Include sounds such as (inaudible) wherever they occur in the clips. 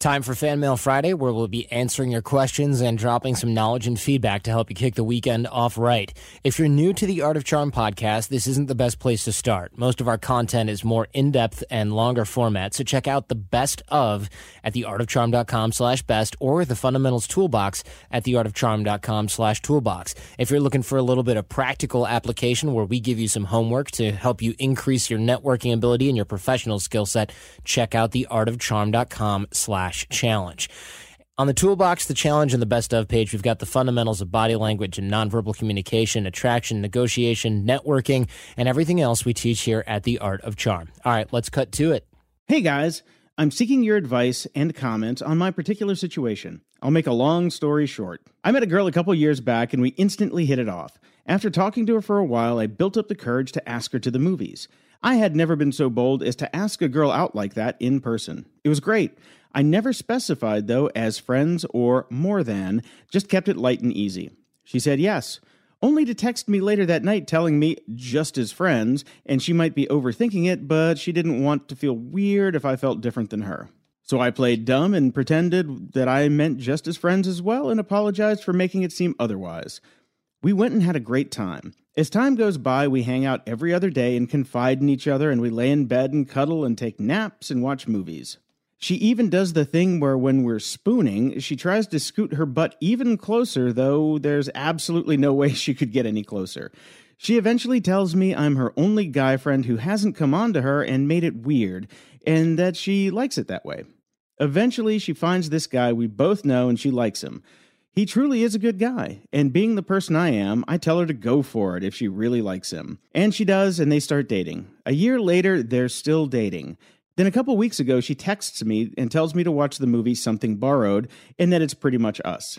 Time for Fan Mail Friday, where we'll be answering your questions and dropping some knowledge and feedback to help you kick the weekend off right. If you're new to the Art of Charm podcast, this isn't the best place to start. Most of our content is more in-depth and longer format, so check out the best of at theartofcharm.com slash best or the fundamentals toolbox at theartofcharm.com slash toolbox. If you're looking for a little bit of practical application where we give you some homework to help you increase your networking ability and your professional skill set, check out theartofcharm.com slash challenge. On the toolbox, the challenge, and the best of page, we've got the fundamentals of body language and nonverbal communication, attraction, negotiation, networking, and everything else we teach here at the Art of Charm. All right, let's cut to it. Hey guys, I'm seeking your advice and comments on my particular situation. I'll make a long story short. I met a girl a couple years back and we instantly hit it off. After talking to her for a while, I built up the courage to ask her to the movies. I had never been so bold as to ask a girl out like that in person. It was great. I never specified, though, as friends or more than, just kept it light and easy. She said yes, only to text me later that night telling me just as friends, and she might be overthinking it, but she didn't want to feel weird if I felt different than her. So I played dumb and pretended that I meant just as friends as well and apologized for making it seem otherwise. We went and had a great time. As time goes by, we hang out every other day and confide in each other, and we lay in bed and cuddle and take naps and watch movies. She even does the thing where when we're spooning, she tries to scoot her butt even closer, though there's absolutely no way she could get any closer. She eventually tells me I'm her only guy friend who hasn't come on to her and made it weird, and that she likes it that way. Eventually, she finds this guy we both know and she likes him. He truly is a good guy, and being the person I am, I tell her to go for it if she really likes him. And she does, and they start dating. A year later, they're still dating. Then a couple weeks ago, she texts me and tells me to watch the movie Something Borrowed and that it's pretty much us.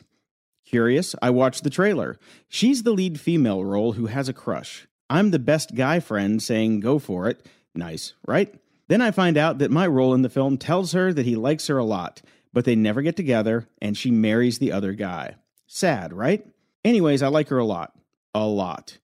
Curious, I watched the trailer. She's the lead female role who has a crush. I'm the best guy friend saying go for it. Nice, right? Then I find out that my role in the film tells her that he likes her a lot, but they never get together and she marries the other guy. Sad, right? Anyways, I like her a lot. A lot.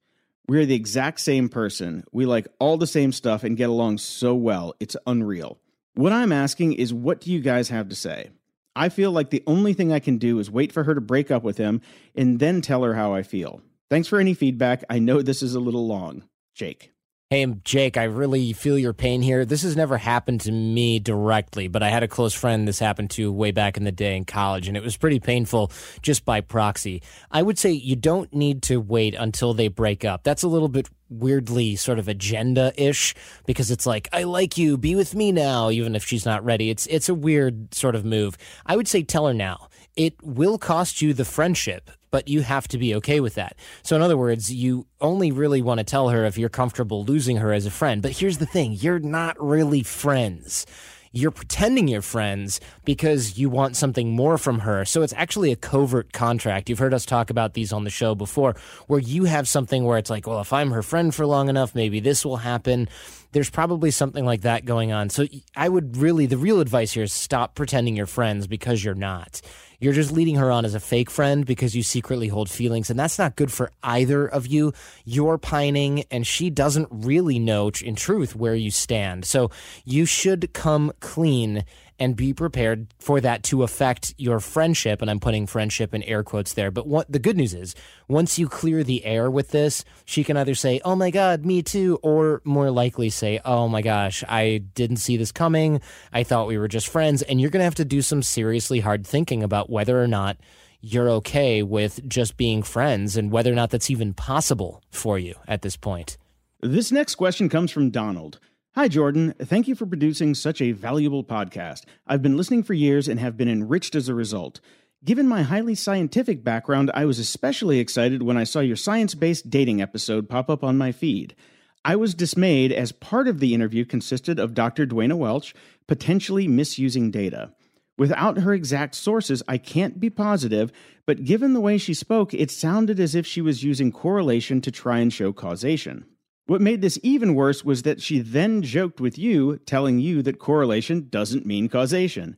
We're the exact same person. We like all the same stuff and get along so well. It's unreal. What I'm asking is what do you guys have to say? I feel like the only thing I can do is wait for her to break up with him and then tell her how I feel. Thanks for any feedback. I know this is a little long. Jake. Hey, Jake, I really feel your pain here. This has never happened to me directly, but I had a close friend this happened to way back in the day in college, and it was pretty painful just by proxy. I would say you don't need to wait until they break up. That's a little bit weirdly sort of agenda ish because it's like, I like you, be with me now, even if she's not ready. It's, it's a weird sort of move. I would say tell her now. It will cost you the friendship but you have to be okay with that. So, in other words, you only really want to tell her if you're comfortable losing her as a friend. But here's the thing you're not really friends. You're pretending you're friends because you want something more from her. So it's actually a covert contract. You've heard us talk about these on the show before, where you have something where it's like, well, if I'm her friend for long enough, maybe this will happen. There's probably something like that going on. So I would really, the real advice here is stop pretending you're friends because you're not you're just leading her on as a fake friend because you secretly hold feelings, and that's not good for either of you. You're pining, and she doesn't really know, in truth, where you stand. So you should come clean and be prepared for that to affect your friendship. And I'm putting friendship in air quotes there. But what the good news is, once you clear the air with this, she can either say, Oh my God, me too, or more likely say, Oh my gosh, I didn't see this coming. I thought we were just friends. And you're going to have to do some seriously hard thinking about whether or not you're okay with just being friends and whether or not that's even possible for you at this point. This next question comes from Donald. Hi, Jordan. Thank you for producing such a valuable podcast. I've been listening for years and have been enriched as a result. Given my highly scientific background, I was especially excited when I saw your science based dating episode pop up on my feed. I was dismayed as part of the interview consisted of Dr. Duana Welch potentially misusing data. Without her exact sources, I can't be positive, but given the way she spoke, it sounded as if she was using correlation to try and show causation. What made this even worse was that she then joked with you, telling you that correlation doesn't mean causation.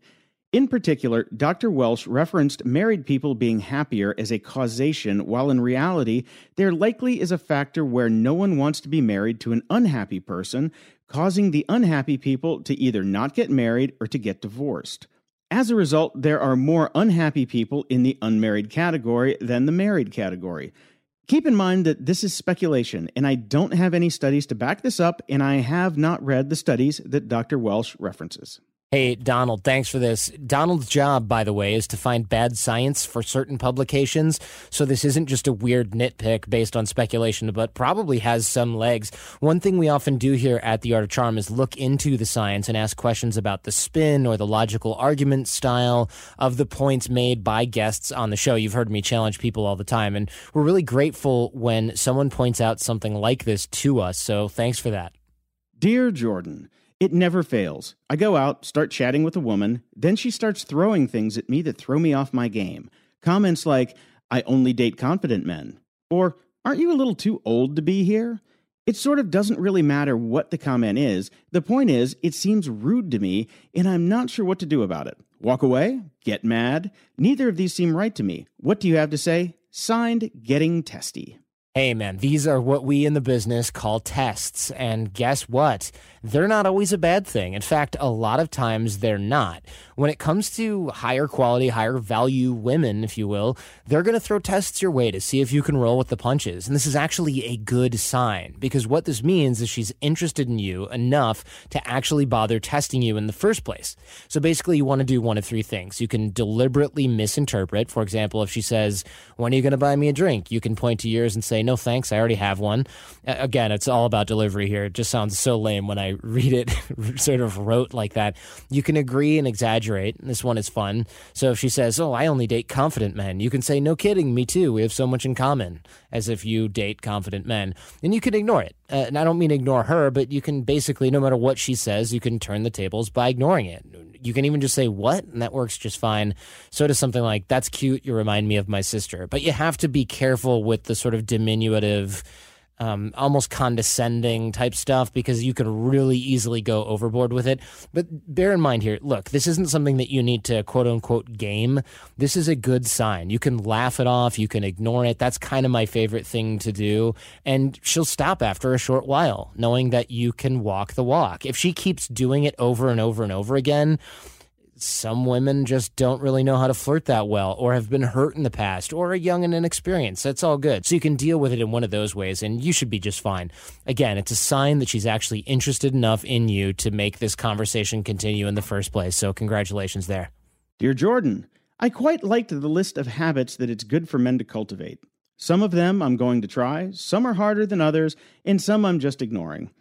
In particular, Dr. Welch referenced married people being happier as a causation, while in reality, there likely is a factor where no one wants to be married to an unhappy person, causing the unhappy people to either not get married or to get divorced. As a result, there are more unhappy people in the unmarried category than the married category. Keep in mind that this is speculation, and I don't have any studies to back this up, and I have not read the studies that Dr. Welch references. Hey, Donald, thanks for this. Donald's job, by the way, is to find bad science for certain publications. So this isn't just a weird nitpick based on speculation, but probably has some legs. One thing we often do here at The Art of Charm is look into the science and ask questions about the spin or the logical argument style of the points made by guests on the show. You've heard me challenge people all the time, and we're really grateful when someone points out something like this to us. So thanks for that. Dear Jordan, it never fails. I go out, start chatting with a woman, then she starts throwing things at me that throw me off my game. Comments like, I only date confident men, or Aren't you a little too old to be here? It sort of doesn't really matter what the comment is. The point is, it seems rude to me, and I'm not sure what to do about it. Walk away? Get mad? Neither of these seem right to me. What do you have to say? Signed, Getting Testy. Hey, man, these are what we in the business call tests. And guess what? They're not always a bad thing. In fact, a lot of times they're not. When it comes to higher quality, higher value women, if you will, they're going to throw tests your way to see if you can roll with the punches. And this is actually a good sign because what this means is she's interested in you enough to actually bother testing you in the first place. So basically, you want to do one of three things. You can deliberately misinterpret. For example, if she says, When are you going to buy me a drink? You can point to yours and say, No, thanks. I already have one. Again, it's all about delivery here. It just sounds so lame when I (laughs) read it (laughs) sort of wrote like that. You can agree and exaggerate. This one is fun. So if she says, Oh, I only date confident men, you can say, No kidding, me too. We have so much in common, as if you date confident men. And you can ignore it. Uh, and I don't mean ignore her, but you can basically, no matter what she says, you can turn the tables by ignoring it. You can even just say, What? And that works just fine. So does something like, That's cute. You remind me of my sister. But you have to be careful with the sort of diminutive, um, almost condescending type stuff because you can really easily go overboard with it. But bear in mind here look, this isn't something that you need to quote unquote game. This is a good sign. You can laugh it off, you can ignore it. That's kind of my favorite thing to do. And she'll stop after a short while, knowing that you can walk the walk. If she keeps doing it over and over and over again, some women just don't really know how to flirt that well or have been hurt in the past or are young and inexperienced. That's all good. So you can deal with it in one of those ways and you should be just fine. Again, it's a sign that she's actually interested enough in you to make this conversation continue in the first place. So congratulations there. Dear Jordan, I quite liked the list of habits that it's good for men to cultivate. Some of them I'm going to try, some are harder than others, and some I'm just ignoring.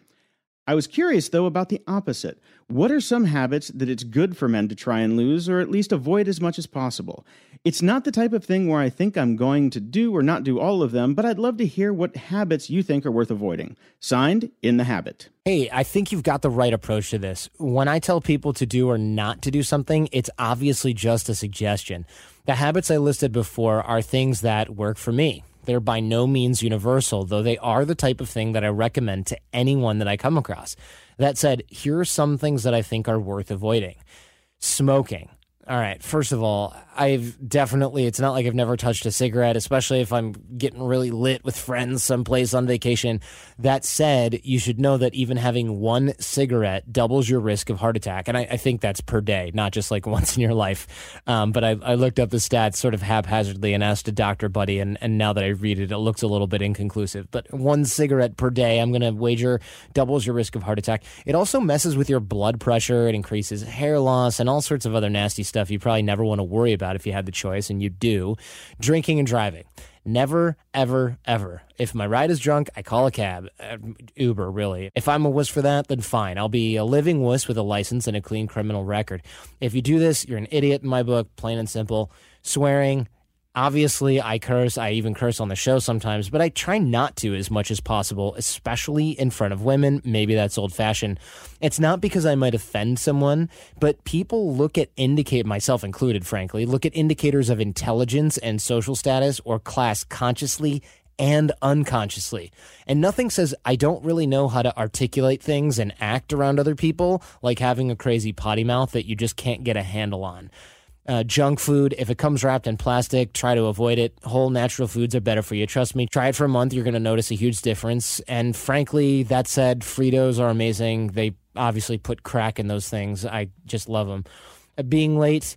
I was curious, though, about the opposite. What are some habits that it's good for men to try and lose, or at least avoid as much as possible? It's not the type of thing where I think I'm going to do or not do all of them, but I'd love to hear what habits you think are worth avoiding. Signed, In the Habit. Hey, I think you've got the right approach to this. When I tell people to do or not to do something, it's obviously just a suggestion. The habits I listed before are things that work for me. They're by no means universal, though they are the type of thing that I recommend to anyone that I come across. That said, here are some things that I think are worth avoiding smoking. All right. First of all, I've definitely, it's not like I've never touched a cigarette, especially if I'm getting really lit with friends someplace on vacation. That said, you should know that even having one cigarette doubles your risk of heart attack. And I, I think that's per day, not just like (laughs) once in your life. Um, but I, I, looked up the stats sort of haphazardly and asked a doctor buddy. And, and now that I read it, it looks a little bit inconclusive. But one cigarette per day, I'm going to wager doubles your risk of heart attack. It also messes with your blood pressure. It increases hair loss and all sorts of other nasty stuff stuff you probably never want to worry about if you had the choice, and you do drinking and driving. Never, ever, ever. If my ride is drunk, I call a cab. Uh, Uber, really. If I'm a wuss for that, then fine. I'll be a living wuss with a license and a clean criminal record. If you do this, you're an idiot in my book, plain and simple. Swearing, Obviously, I curse. I even curse on the show sometimes, but I try not to as much as possible, especially in front of women. Maybe that's old fashioned. It's not because I might offend someone, but people look at indicate, myself included, frankly, look at indicators of intelligence and social status or class consciously and unconsciously. And nothing says I don't really know how to articulate things and act around other people like having a crazy potty mouth that you just can't get a handle on. Uh, junk food, if it comes wrapped in plastic, try to avoid it. Whole natural foods are better for you. Trust me. Try it for a month. You're going to notice a huge difference. And frankly, that said, Fritos are amazing. They obviously put crack in those things. I just love them. Uh, being late,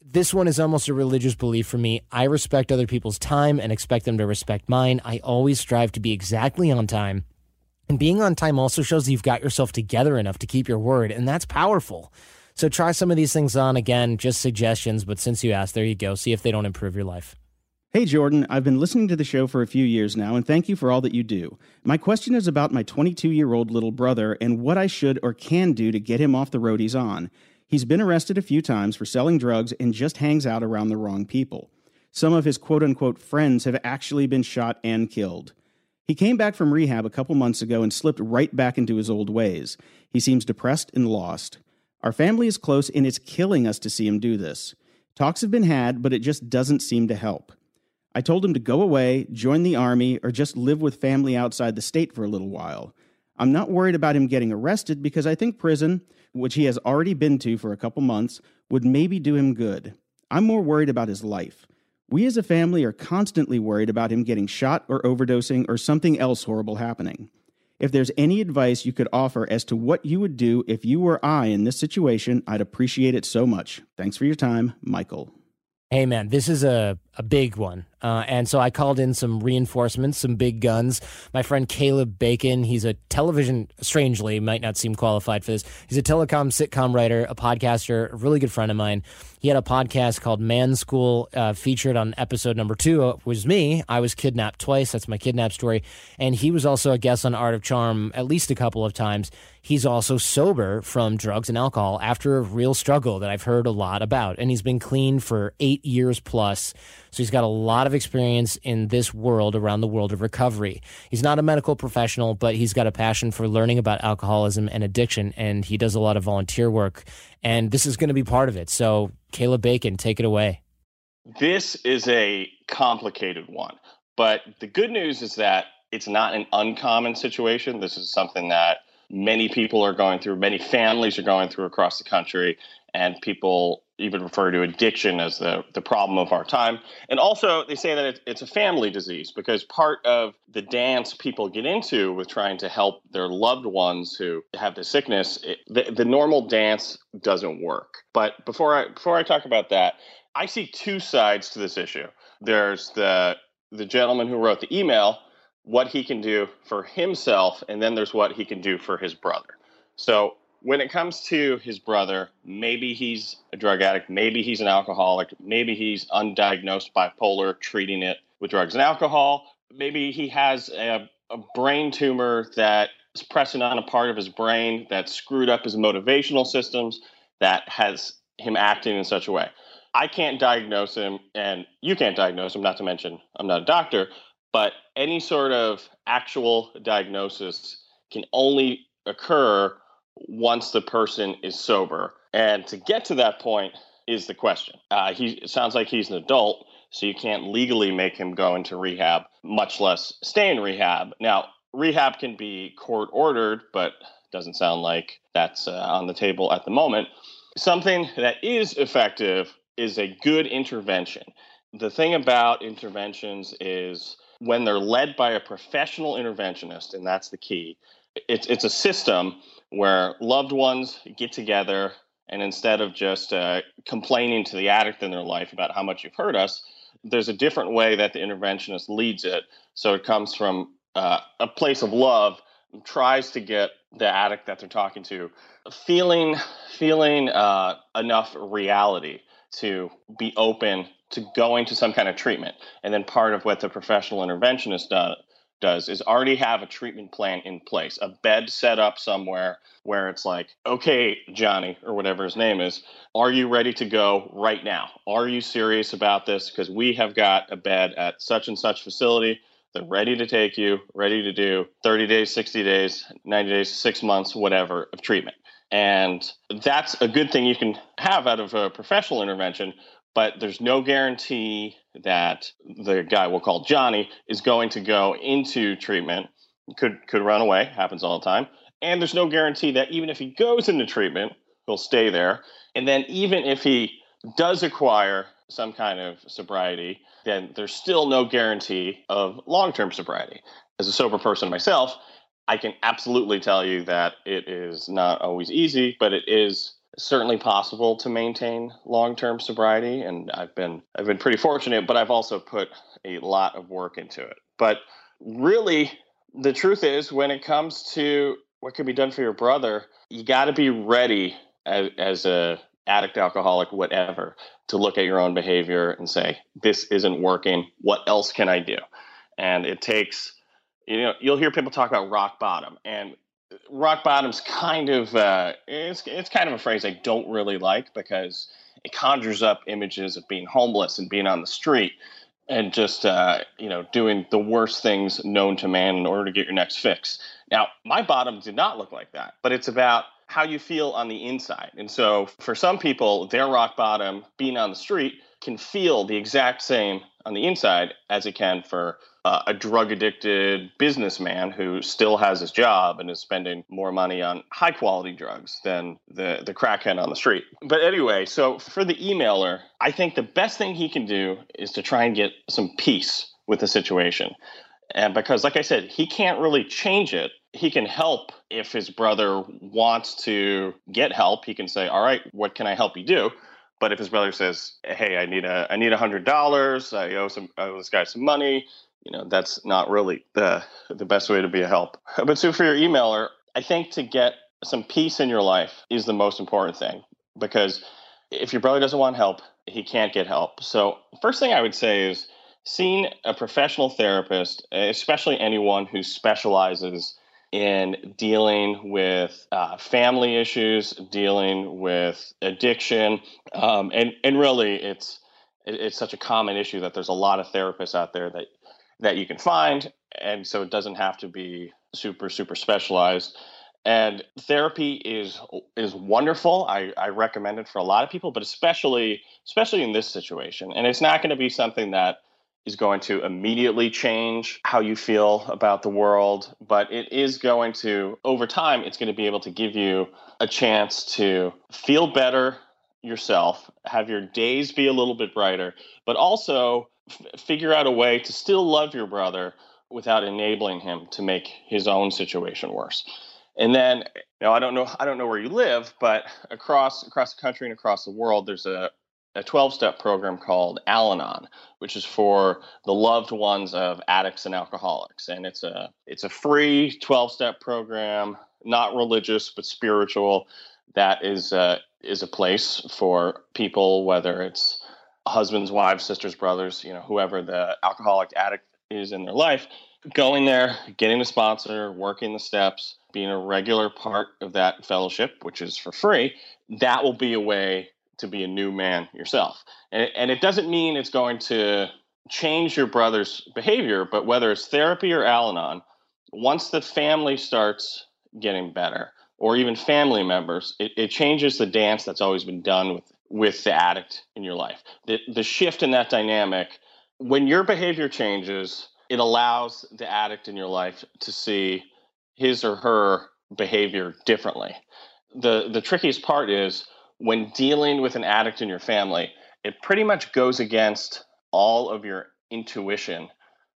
this one is almost a religious belief for me. I respect other people's time and expect them to respect mine. I always strive to be exactly on time. And being on time also shows you've got yourself together enough to keep your word, and that's powerful. So try some of these things on. Again, just suggestions, but since you asked, there you go. See if they don't improve your life. Hey, Jordan, I've been listening to the show for a few years now, and thank you for all that you do. My question is about my 22 year old little brother and what I should or can do to get him off the road he's on. He's been arrested a few times for selling drugs and just hangs out around the wrong people. Some of his quote unquote friends have actually been shot and killed. He came back from rehab a couple months ago and slipped right back into his old ways. He seems depressed and lost. Our family is close, and it's killing us to see him do this. Talks have been had, but it just doesn't seem to help. I told him to go away, join the army, or just live with family outside the state for a little while. I'm not worried about him getting arrested because I think prison, which he has already been to for a couple months, would maybe do him good. I'm more worried about his life. We as a family are constantly worried about him getting shot or overdosing or something else horrible happening. If there's any advice you could offer as to what you would do if you were I in this situation, I'd appreciate it so much. Thanks for your time, Michael. Hey, man, this is a, a big one. Uh, and so I called in some reinforcements, some big guns. My friend Caleb Bacon, he's a television, strangely, might not seem qualified for this. He's a telecom sitcom writer, a podcaster, a really good friend of mine. He had a podcast called Man School, uh, featured on episode number two. It was me. I was kidnapped twice. That's my kidnap story. And he was also a guest on Art of Charm at least a couple of times. He's also sober from drugs and alcohol after a real struggle that I've heard a lot about. And he's been clean for eight years plus. So he's got a lot of experience in this world around the world of recovery. He's not a medical professional, but he's got a passion for learning about alcoholism and addiction, and he does a lot of volunteer work. And this is going to be part of it. So, Caleb Bacon, take it away. This is a complicated one, but the good news is that it's not an uncommon situation. This is something that many people are going through, many families are going through across the country, and people even refer to addiction as the, the problem of our time. And also, they say that it, it's a family disease because part of the dance people get into with trying to help their loved ones who have the sickness, it, the, the normal dance doesn't work. But before I before I talk about that, I see two sides to this issue. There's the the gentleman who wrote the email, what he can do for himself, and then there's what he can do for his brother. So when it comes to his brother, maybe he's a drug addict, maybe he's an alcoholic, maybe he's undiagnosed bipolar, treating it with drugs and alcohol, maybe he has a, a brain tumor that is pressing on a part of his brain that screwed up his motivational systems, that has him acting in such a way. I can't diagnose him, and you can't diagnose him, not to mention I'm not a doctor, but any sort of actual diagnosis can only occur once the person is sober. And to get to that point is the question. Uh, he it sounds like he's an adult, so you can't legally make him go into rehab, much less stay in rehab. Now, rehab can be court ordered, but doesn't sound like that's uh, on the table at the moment. Something that is effective is a good intervention. The thing about interventions is when they're led by a professional interventionist, and that's the key. It's it's a system where loved ones get together and instead of just uh, complaining to the addict in their life about how much you've hurt us, there's a different way that the interventionist leads it. So it comes from uh, a place of love, tries to get the addict that they're talking to feeling feeling uh, enough reality to be open to going to some kind of treatment. And then part of what the professional interventionist does does is already have a treatment plan in place, a bed set up somewhere where it's like, okay, Johnny, or whatever his name is, are you ready to go right now? Are you serious about this? Because we have got a bed at such and such facility. They're ready to take you, ready to do 30 days, 60 days, 90 days, six months, whatever of treatment. And that's a good thing you can have out of a professional intervention but there's no guarantee that the guy we'll call Johnny is going to go into treatment. Could could run away, happens all the time. And there's no guarantee that even if he goes into treatment, he'll stay there. And then even if he does acquire some kind of sobriety, then there's still no guarantee of long-term sobriety. As a sober person myself, I can absolutely tell you that it is not always easy, but it is certainly possible to maintain long-term sobriety and I've been I've been pretty fortunate but I've also put a lot of work into it. But really the truth is when it comes to what can be done for your brother, you got to be ready as, as a addict alcoholic whatever to look at your own behavior and say this isn't working, what else can I do? And it takes you know you'll hear people talk about rock bottom and rock bottom's kind of uh, it's it's kind of a phrase I don't really like because it conjures up images of being homeless and being on the street and just uh, you know doing the worst things known to man in order to get your next fix. Now, my bottom did not look like that, but it's about how you feel on the inside. And so, for some people, their rock bottom, being on the street, can feel the exact same on the inside as it can for uh, a drug addicted businessman who still has his job and is spending more money on high quality drugs than the, the crackhead on the street. But anyway, so for the emailer, I think the best thing he can do is to try and get some peace with the situation. And because, like I said, he can't really change it. He can help if his brother wants to get help. He can say, All right, what can I help you do? But if his brother says, "Hey, I need a I need a hundred dollars. I owe some I owe this guy some money," you know that's not really the the best way to be a help. But so for your emailer, I think to get some peace in your life is the most important thing because if your brother doesn't want help, he can't get help. So first thing I would say is seeing a professional therapist, especially anyone who specializes in dealing with uh, family issues, dealing with addiction, um, and and really it's it's such a common issue that there's a lot of therapists out there that that you can find, and so it doesn't have to be super super specialized. And therapy is is wonderful. I, I recommend it for a lot of people, but especially especially in this situation. And it's not going to be something that is going to immediately change how you feel about the world, but it is going to, over time, it's going to be able to give you a chance to feel better yourself, have your days be a little bit brighter, but also f- figure out a way to still love your brother without enabling him to make his own situation worse. And then, you know, I don't know, I don't know where you live, but across across the country and across the world, there's a a 12 step program called Al Anon, which is for the loved ones of addicts and alcoholics. And it's a it's a free 12 step program, not religious but spiritual, that is uh, is a place for people, whether it's husbands, wives, sisters, brothers, you know, whoever the alcoholic addict is in their life, going there, getting a sponsor, working the steps, being a regular part of that fellowship, which is for free, that will be a way to be a new man yourself. And, and it doesn't mean it's going to change your brother's behavior, but whether it's therapy or Al Anon, once the family starts getting better, or even family members, it, it changes the dance that's always been done with with the addict in your life. The, the shift in that dynamic, when your behavior changes, it allows the addict in your life to see his or her behavior differently. The the trickiest part is when dealing with an addict in your family, it pretty much goes against all of your intuition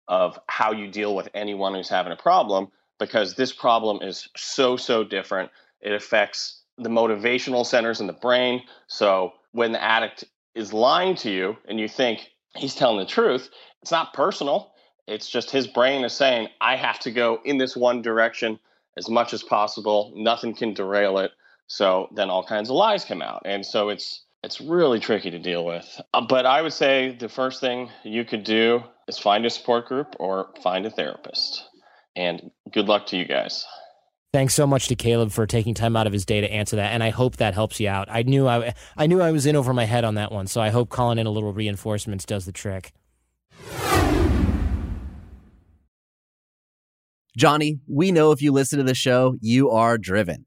of how you deal with anyone who's having a problem because this problem is so so different. It affects the motivational centers in the brain. So when the addict is lying to you and you think he's telling the truth, it's not personal. It's just his brain is saying, I have to go in this one direction as much as possible. Nothing can derail it. So then all kinds of lies come out. And so it's It's really tricky to deal with. Uh, but I would say the first thing you could do is find a support group or find a therapist. And good luck to you guys. Thanks so much to Caleb for taking time out of his day to answer that, and I hope that helps you out. I knew I, I knew I was in over my head on that one, so I hope calling in a little reinforcements does the trick. Johnny, we know if you listen to the show, you are driven.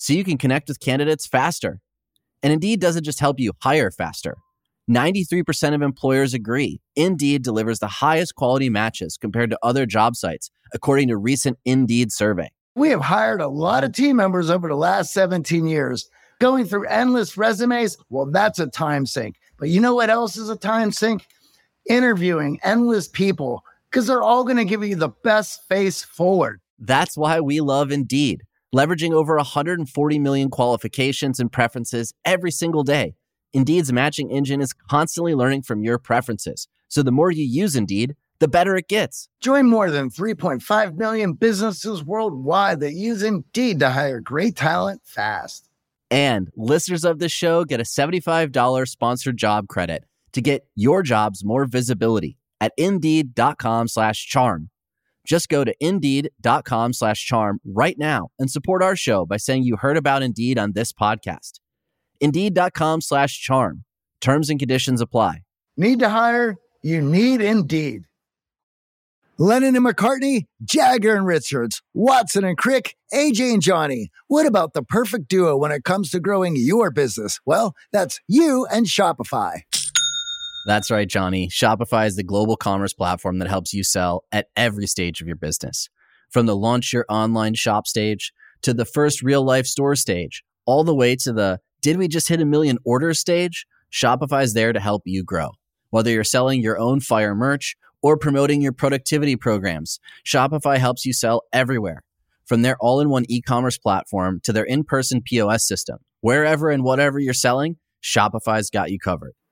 so you can connect with candidates faster. And Indeed doesn't just help you hire faster. 93% of employers agree Indeed delivers the highest quality matches compared to other job sites, according to recent Indeed survey. We have hired a lot of team members over the last 17 years. Going through endless resumes, well, that's a time sink. But you know what else is a time sink? Interviewing endless people because they're all going to give you the best face forward. That's why we love Indeed, leveraging over 140 million qualifications and preferences every single day Indeed's matching engine is constantly learning from your preferences. So the more you use Indeed, the better it gets. Join more than 3.5 million businesses worldwide that use Indeed to hire great talent fast. And listeners of this show get a $75 sponsored job credit to get your jobs more visibility at indeed.com slash charm. Just go to indeed.com slash charm right now and support our show by saying you heard about Indeed on this podcast. Indeed.com slash charm. Terms and conditions apply. Need to hire? You need Indeed. Lennon and McCartney, Jagger and Richards, Watson and Crick, AJ and Johnny. What about the perfect duo when it comes to growing your business? Well, that's you and Shopify. That's right, Johnny. Shopify is the global commerce platform that helps you sell at every stage of your business. From the launch your online shop stage to the first real life store stage, all the way to the did we just hit a million orders stage? Shopify is there to help you grow. Whether you're selling your own fire merch or promoting your productivity programs, Shopify helps you sell everywhere. From their all in one e commerce platform to their in person POS system, wherever and whatever you're selling, Shopify's got you covered.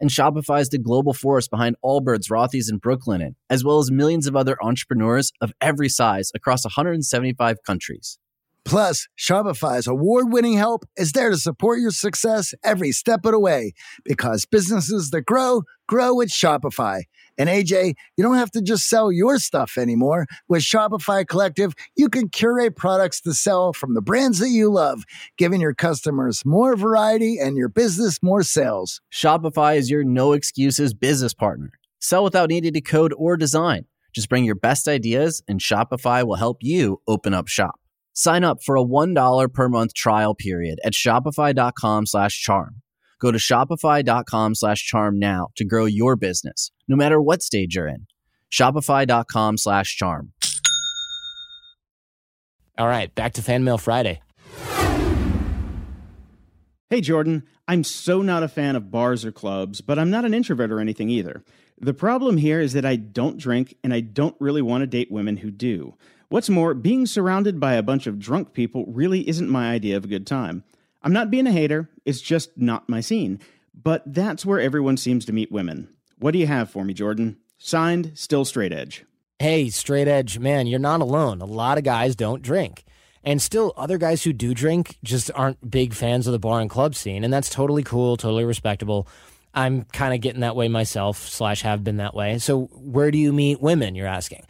And Shopify is the global force behind Allbirds, Rothy's, and Brooklinen, as well as millions of other entrepreneurs of every size across 175 countries. Plus, Shopify's award winning help is there to support your success every step of the way because businesses that grow, grow with Shopify. And AJ, you don't have to just sell your stuff anymore. With Shopify Collective, you can curate products to sell from the brands that you love, giving your customers more variety and your business more sales. Shopify is your no excuses business partner. Sell without needing to code or design. Just bring your best ideas, and Shopify will help you open up shop. Sign up for a $1 per month trial period at shopify.com slash charm. Go to shopify.com slash charm now to grow your business, no matter what stage you're in. Shopify.com slash charm. All right, back to Fan Mail Friday. Hey, Jordan. I'm so not a fan of bars or clubs, but I'm not an introvert or anything either. The problem here is that I don't drink and I don't really want to date women who do. What's more, being surrounded by a bunch of drunk people really isn't my idea of a good time. I'm not being a hater, it's just not my scene. But that's where everyone seems to meet women. What do you have for me, Jordan? Signed, Still Straight Edge. Hey, Straight Edge, man, you're not alone. A lot of guys don't drink. And still, other guys who do drink just aren't big fans of the bar and club scene. And that's totally cool, totally respectable. I'm kind of getting that way myself, slash, have been that way. So, where do you meet women, you're asking?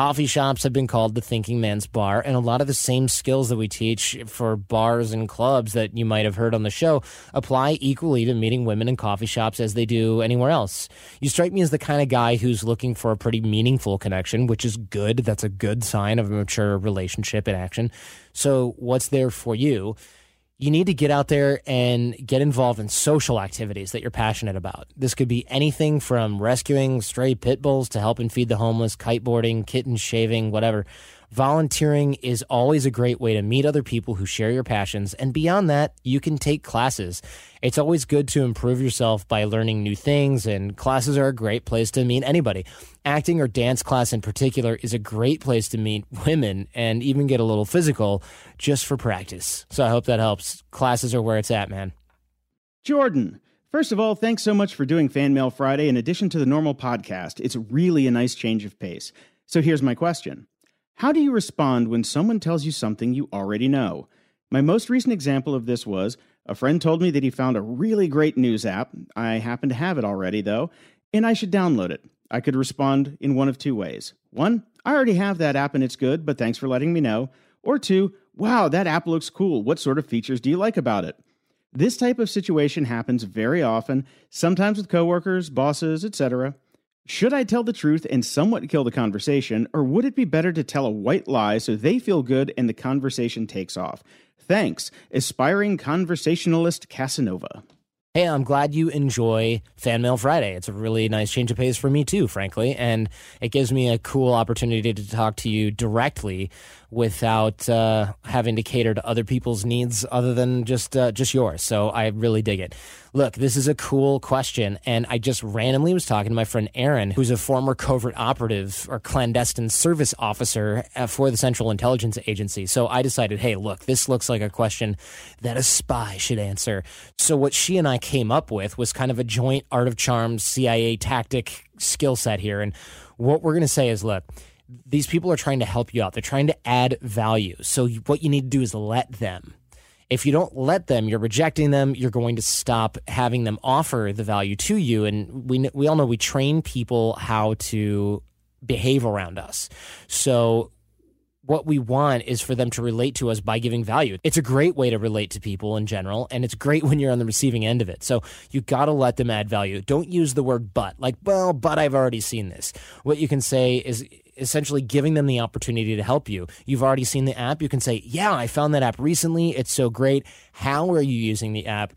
Coffee shops have been called the thinking man's bar, and a lot of the same skills that we teach for bars and clubs that you might have heard on the show apply equally to meeting women in coffee shops as they do anywhere else. You strike me as the kind of guy who's looking for a pretty meaningful connection, which is good. That's a good sign of a mature relationship in action. So, what's there for you? You need to get out there and get involved in social activities that you're passionate about. This could be anything from rescuing stray pit bulls to helping feed the homeless, kiteboarding, kitten shaving, whatever. Volunteering is always a great way to meet other people who share your passions. And beyond that, you can take classes. It's always good to improve yourself by learning new things, and classes are a great place to meet anybody. Acting or dance class in particular is a great place to meet women and even get a little physical just for practice. So I hope that helps. Classes are where it's at, man. Jordan. First of all, thanks so much for doing Fan Mail Friday in addition to the normal podcast. It's really a nice change of pace. So here's my question how do you respond when someone tells you something you already know? My most recent example of this was a friend told me that he found a really great news app. I happen to have it already, though, and I should download it. I could respond in one of two ways. One, I already have that app and it's good, but thanks for letting me know. Or two, wow, that app looks cool. What sort of features do you like about it? This type of situation happens very often, sometimes with coworkers, bosses, etc. Should I tell the truth and somewhat kill the conversation, or would it be better to tell a white lie so they feel good and the conversation takes off? Thanks, aspiring conversationalist Casanova. Hey, I'm glad you enjoy Fan Mail Friday. It's a really nice change of pace for me, too, frankly. And it gives me a cool opportunity to talk to you directly without uh, having to cater to other people's needs other than just uh, just yours. So I really dig it. Look, this is a cool question, and I just randomly was talking to my friend Aaron, who's a former covert operative or clandestine service officer uh, for the Central Intelligence Agency. So I decided, hey, look, this looks like a question that a spy should answer. So what she and I came up with was kind of a joint Art of Charm CIA tactic skill set here, and what we're going to say is, look these people are trying to help you out. They're trying to add value. So what you need to do is let them. If you don't let them, you're rejecting them. You're going to stop having them offer the value to you. And we we all know we train people how to behave around us. So what we want is for them to relate to us by giving value. It's a great way to relate to people in general, and it's great (laughs) when you're on the receiving end of it. So you got to let them add value. Don't use the word but, like, well, but I've already seen this. What you can say is, essentially giving them the opportunity to help you. You've already seen the app. You can say, Yeah, I found that app recently. It's so great. How are you using the app?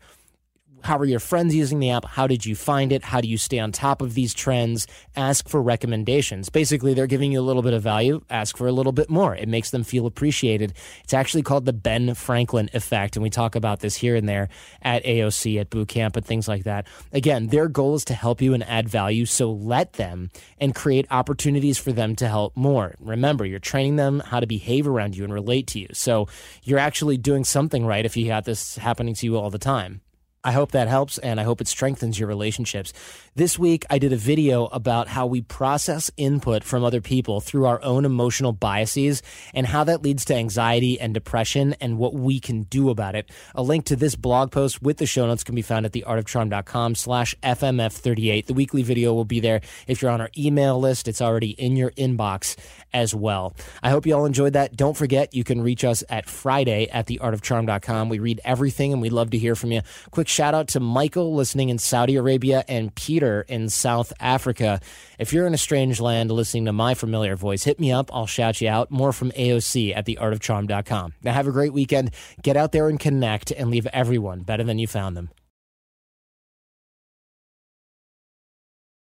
How are your friends using the app? How did you find it? How do you stay on top of these trends? Ask for recommendations. Basically, they're giving you a little bit of value. Ask for a little bit more. It makes them feel appreciated. It's actually called the Ben Franklin effect. And we talk about this here and there at AOC, at boot camp, and things like that. Again, their goal is to help you and add value. So let them and create opportunities for them to help more. Remember, you're training them how to behave around you and relate to you. So you're actually doing something right if you got this happening to you all the time. I hope that helps and I hope it strengthens your relationships. This week, I did a video about how we process input from other people through our own emotional biases and how that leads to anxiety and depression and what we can do about it. A link to this blog post with the show notes can be found at theartofcharm.com slash FMF38. The weekly video will be there. If you're on our email list, it's already in your inbox as well. I hope you all enjoyed that. Don't forget, you can reach us at Friday at theartofcharm.com. We read everything and we'd love to hear from you. Quick shout out to Michael listening in Saudi Arabia and Peter in South Africa. If you're in a strange land listening to my familiar voice, hit me up. I'll shout you out. More from AOC at theartofcharm.com. Now have a great weekend. Get out there and connect and leave everyone better than you found them.